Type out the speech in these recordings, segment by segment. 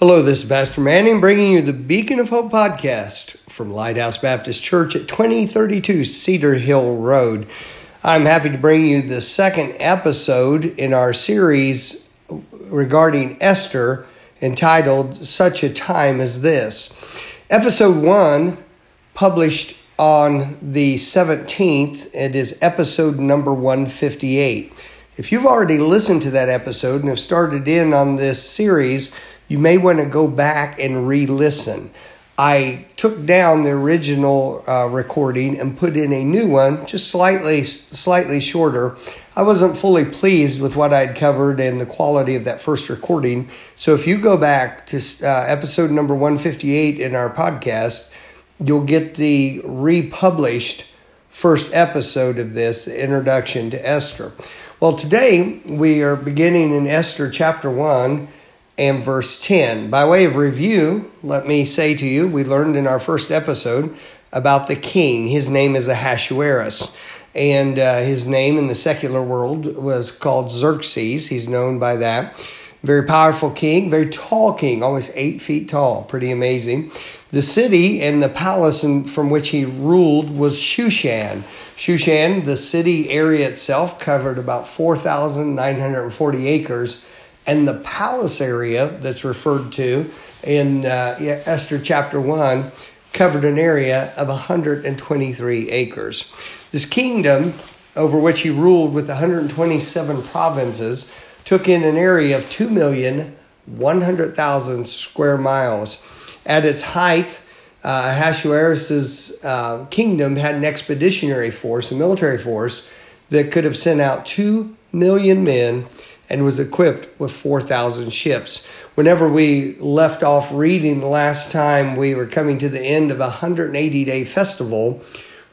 Hello, this is Pastor Manning bringing you the Beacon of Hope podcast from Lighthouse Baptist Church at 2032 Cedar Hill Road. I'm happy to bring you the second episode in our series regarding Esther entitled Such a Time as This. Episode 1, published on the 17th, it is episode number 158. If you've already listened to that episode and have started in on this series, you may want to go back and re listen. I took down the original uh, recording and put in a new one, just slightly slightly shorter. I wasn't fully pleased with what I'd covered and the quality of that first recording. So if you go back to uh, episode number 158 in our podcast, you'll get the republished first episode of this, introduction to Esther. Well, today we are beginning in Esther chapter 1 and verse 10. By way of review, let me say to you, we learned in our first episode about the king. His name is Ahasuerus, and uh, his name in the secular world was called Xerxes. He's known by that. Very powerful king, very tall king, almost eight feet tall, pretty amazing. The city and the palace in, from which he ruled was Shushan. Shushan, the city area itself, covered about 4,940 acres and the palace area that's referred to in uh, Esther chapter 1 covered an area of 123 acres. This kingdom, over which he ruled with 127 provinces, took in an area of 2,100,000 square miles. At its height, uh, Ahasuerus' uh, kingdom had an expeditionary force, a military force, that could have sent out 2 million men and was equipped with 4,000 ships. Whenever we left off reading the last time, we were coming to the end of a 180 day festival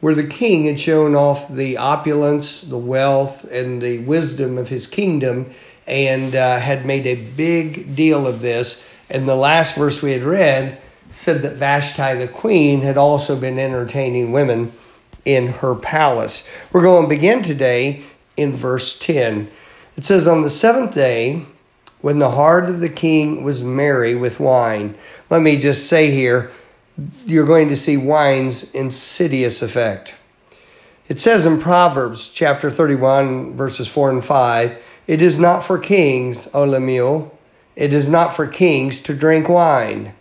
where the king had shown off the opulence, the wealth, and the wisdom of his kingdom and uh, had made a big deal of this. And the last verse we had read said that Vashti the queen had also been entertaining women in her palace. We're going to begin today in verse 10. It says, On the seventh day, when the heart of the king was merry with wine. Let me just say here, you're going to see wine's insidious effect. It says in Proverbs chapter 31, verses 4 and 5, It is not for kings, O Lemuel, it is not for kings to drink wine,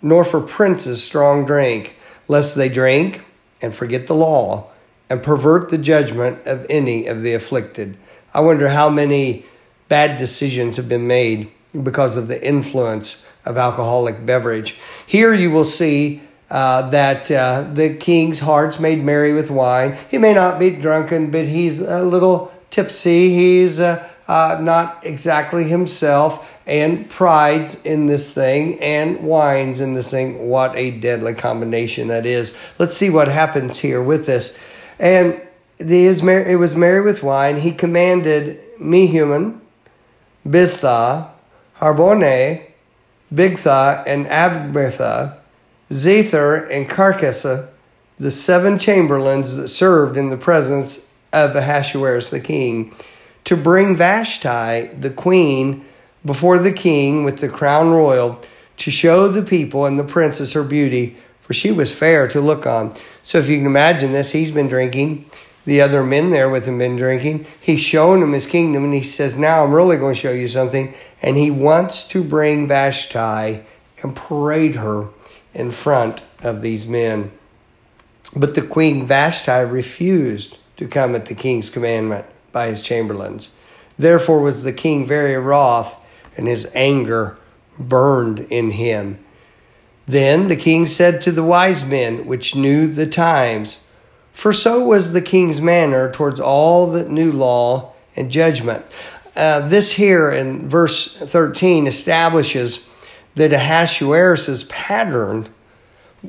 nor for princes strong drink, lest they drink and forget the law and pervert the judgment of any of the afflicted. I wonder how many bad decisions have been made because of the influence of alcoholic beverage. Here you will see uh, that uh, the king's heart's made merry with wine. He may not be drunken, but he's a little tipsy. He's uh, uh not exactly himself and prides in this thing and wines in this thing. What a deadly combination that is. Let's see what happens here with this. And it was merry with wine. He commanded Mehuman, Biztha, Harbona, Bigtha, and Abitha, Zethar, and Carcassa, the seven chamberlains that served in the presence of Ahasuerus the king, to bring Vashti, the queen, before the king with the crown royal, to show the people and the princess her beauty, for she was fair to look on. So if you can imagine this, he's been drinking the other men there with him been drinking. He's shown them his kingdom, and he says, Now I'm really going to show you something. And he wants to bring Vashti and parade her in front of these men. But the queen Vashti refused to come at the king's commandment by his chamberlains. Therefore was the king very wroth, and his anger burned in him. Then the king said to the wise men, which knew the times, for so was the king's manner towards all that knew law and judgment. Uh, this here in verse 13 establishes that Ahasuerus' pattern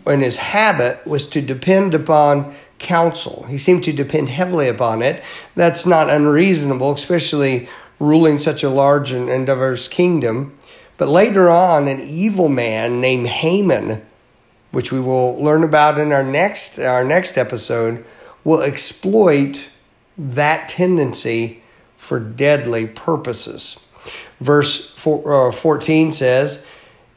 and his habit was to depend upon counsel. He seemed to depend heavily upon it. That's not unreasonable, especially ruling such a large and diverse kingdom. But later on, an evil man named Haman which we will learn about in our next our next episode, will exploit that tendency for deadly purposes. Verse four, uh, 14 says,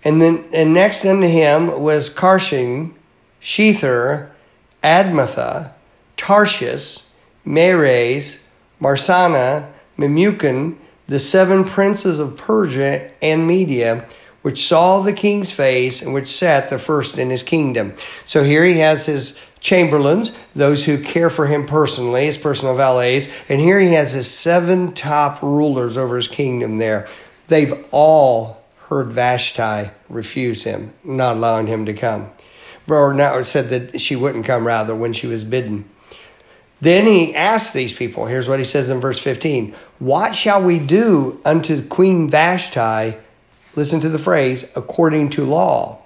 And then and next unto him was Carshena, Shethar, Admatha, Tarshish, Meres, Marsena, Memucan, the seven princes of Persia and Media, which saw the king's face and which sat the first in his kingdom. So here he has his chamberlains, those who care for him personally, his personal valets, and here he has his seven top rulers over his kingdom there. They've all heard Vashti refuse him, not allowing him to come. Or now said that she wouldn't come rather when she was bidden. Then he asked these people, here's what he says in verse 15 What shall we do unto Queen Vashti? Listen to the phrase, according to law,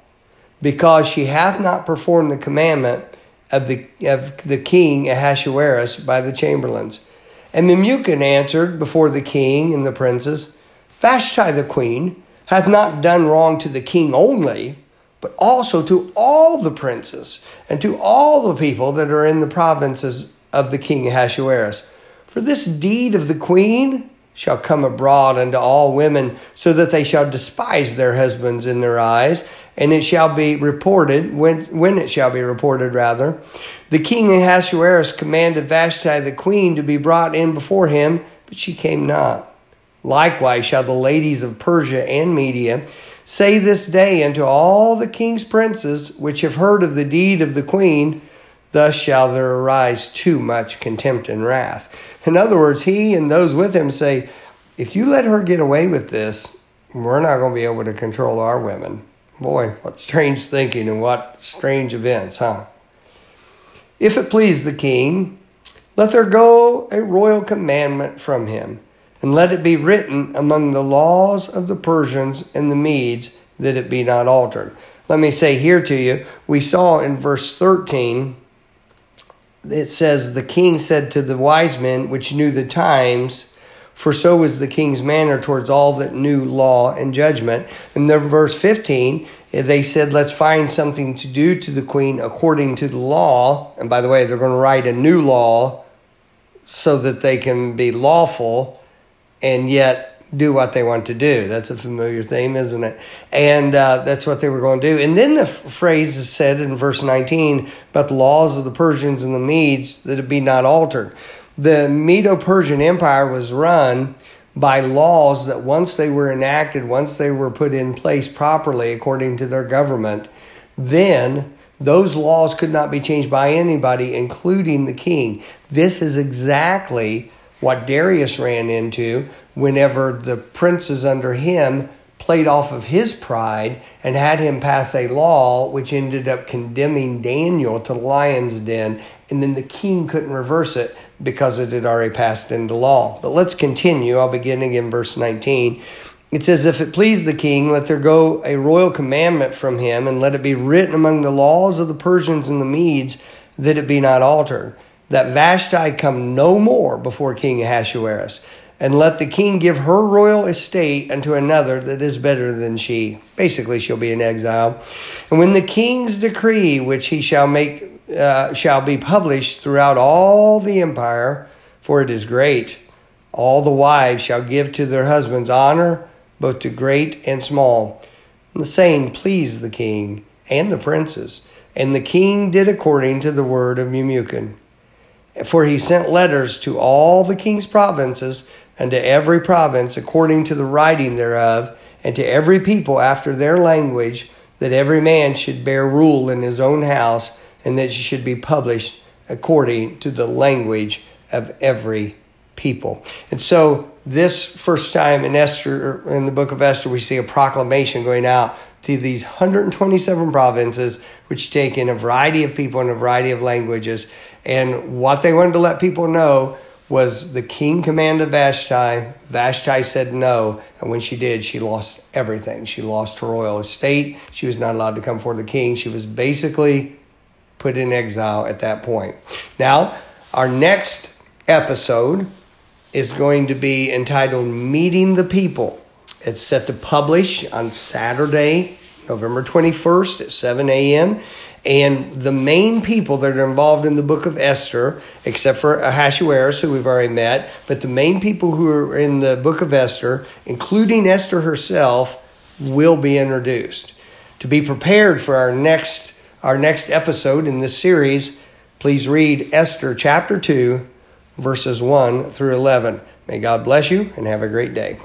because she hath not performed the commandment of the, of the king Ahasuerus by the chamberlains. And Memucan answered before the king and the princes, Vashti the queen hath not done wrong to the king only, but also to all the princes and to all the people that are in the provinces of the king Ahasuerus. For this deed of the queen shall come abroad unto all women, so that they shall despise their husbands in their eyes, and it shall be reported, when, when it shall be reported, rather. The king Ahasuerus commanded Vashti the queen to be brought in before him, but she came not. Likewise shall the ladies of Persia and Media say this day unto all the king's princes which have heard of the deed of the queen, Thus shall there arise too much contempt and wrath. In other words, he and those with him say, if you let her get away with this, we're not going to be able to control our women. Boy, what strange thinking and what strange events, huh? If it please the king, let there go a royal commandment from him, and let it be written among the laws of the Persians and the Medes that it be not altered. Let me say here to you, we saw in verse 13 it says, The king said to the wise men which knew the times, for so was the king's manner towards all that knew law and judgment. And then verse 15, they said, Let's find something to do to the queen according to the law. And by the way, they're going to write a new law so that they can be lawful and yet do what they want to do. That's a familiar theme, isn't it? And uh, that's what they were going to do. And then the phrase is said in verse 19 about the laws of the Persians and the Medes that it be not altered. The Medo Persian Empire was run by laws that once they were enacted, once they were put in place properly according to their government, then those laws could not be changed by anybody, including the king. This is exactly what Darius ran into whenever the princes under him played off of his pride and had him pass a law which ended up condemning Daniel to the lion's den, and then the king couldn't reverse it because it had already passed into law. But let's continue. I'll begin again, verse 19. It says, If it please the king, let there go a royal commandment from him, and let it be written among the laws of the Persians and the Medes that it be not altered, that Vashti come no more before King Ahasuerus and let the king give her royal estate unto another that is better than she. Basically, she'll be in exile. And when the king's decree, which he shall make, uh, shall be published throughout all the empire, for it is great, all the wives shall give to their husbands honor, both to great and small. And the saying pleased the king and the princes. And the king did according to the word of Memucan. For he sent letters to all the king's provinces and to every province according to the writing thereof, and to every people after their language, that every man should bear rule in his own house, and that it should be published according to the language of every people. And so, this first time in Esther, in the book of Esther, we see a proclamation going out to these 127 provinces, which take in a variety of people and a variety of languages. And what they wanted to let people know was the king commanded Vashti. Vashti said no, and when she did, she lost everything. She lost her royal estate. She was not allowed to come before the king. She was basically put in exile at that point. Now, our next episode is going to be entitled Meeting the People. It's set to publish on Saturday, November 21st at 7 a.m. And the main people that are involved in the book of Esther, except for Ahasuerus, who we've already met, but the main people who are in the book of Esther, including Esther herself, will be introduced. To be prepared for our next our next episode in this series, please read Esther chapter 2 verses 1 through 11. May God bless you and have a great day.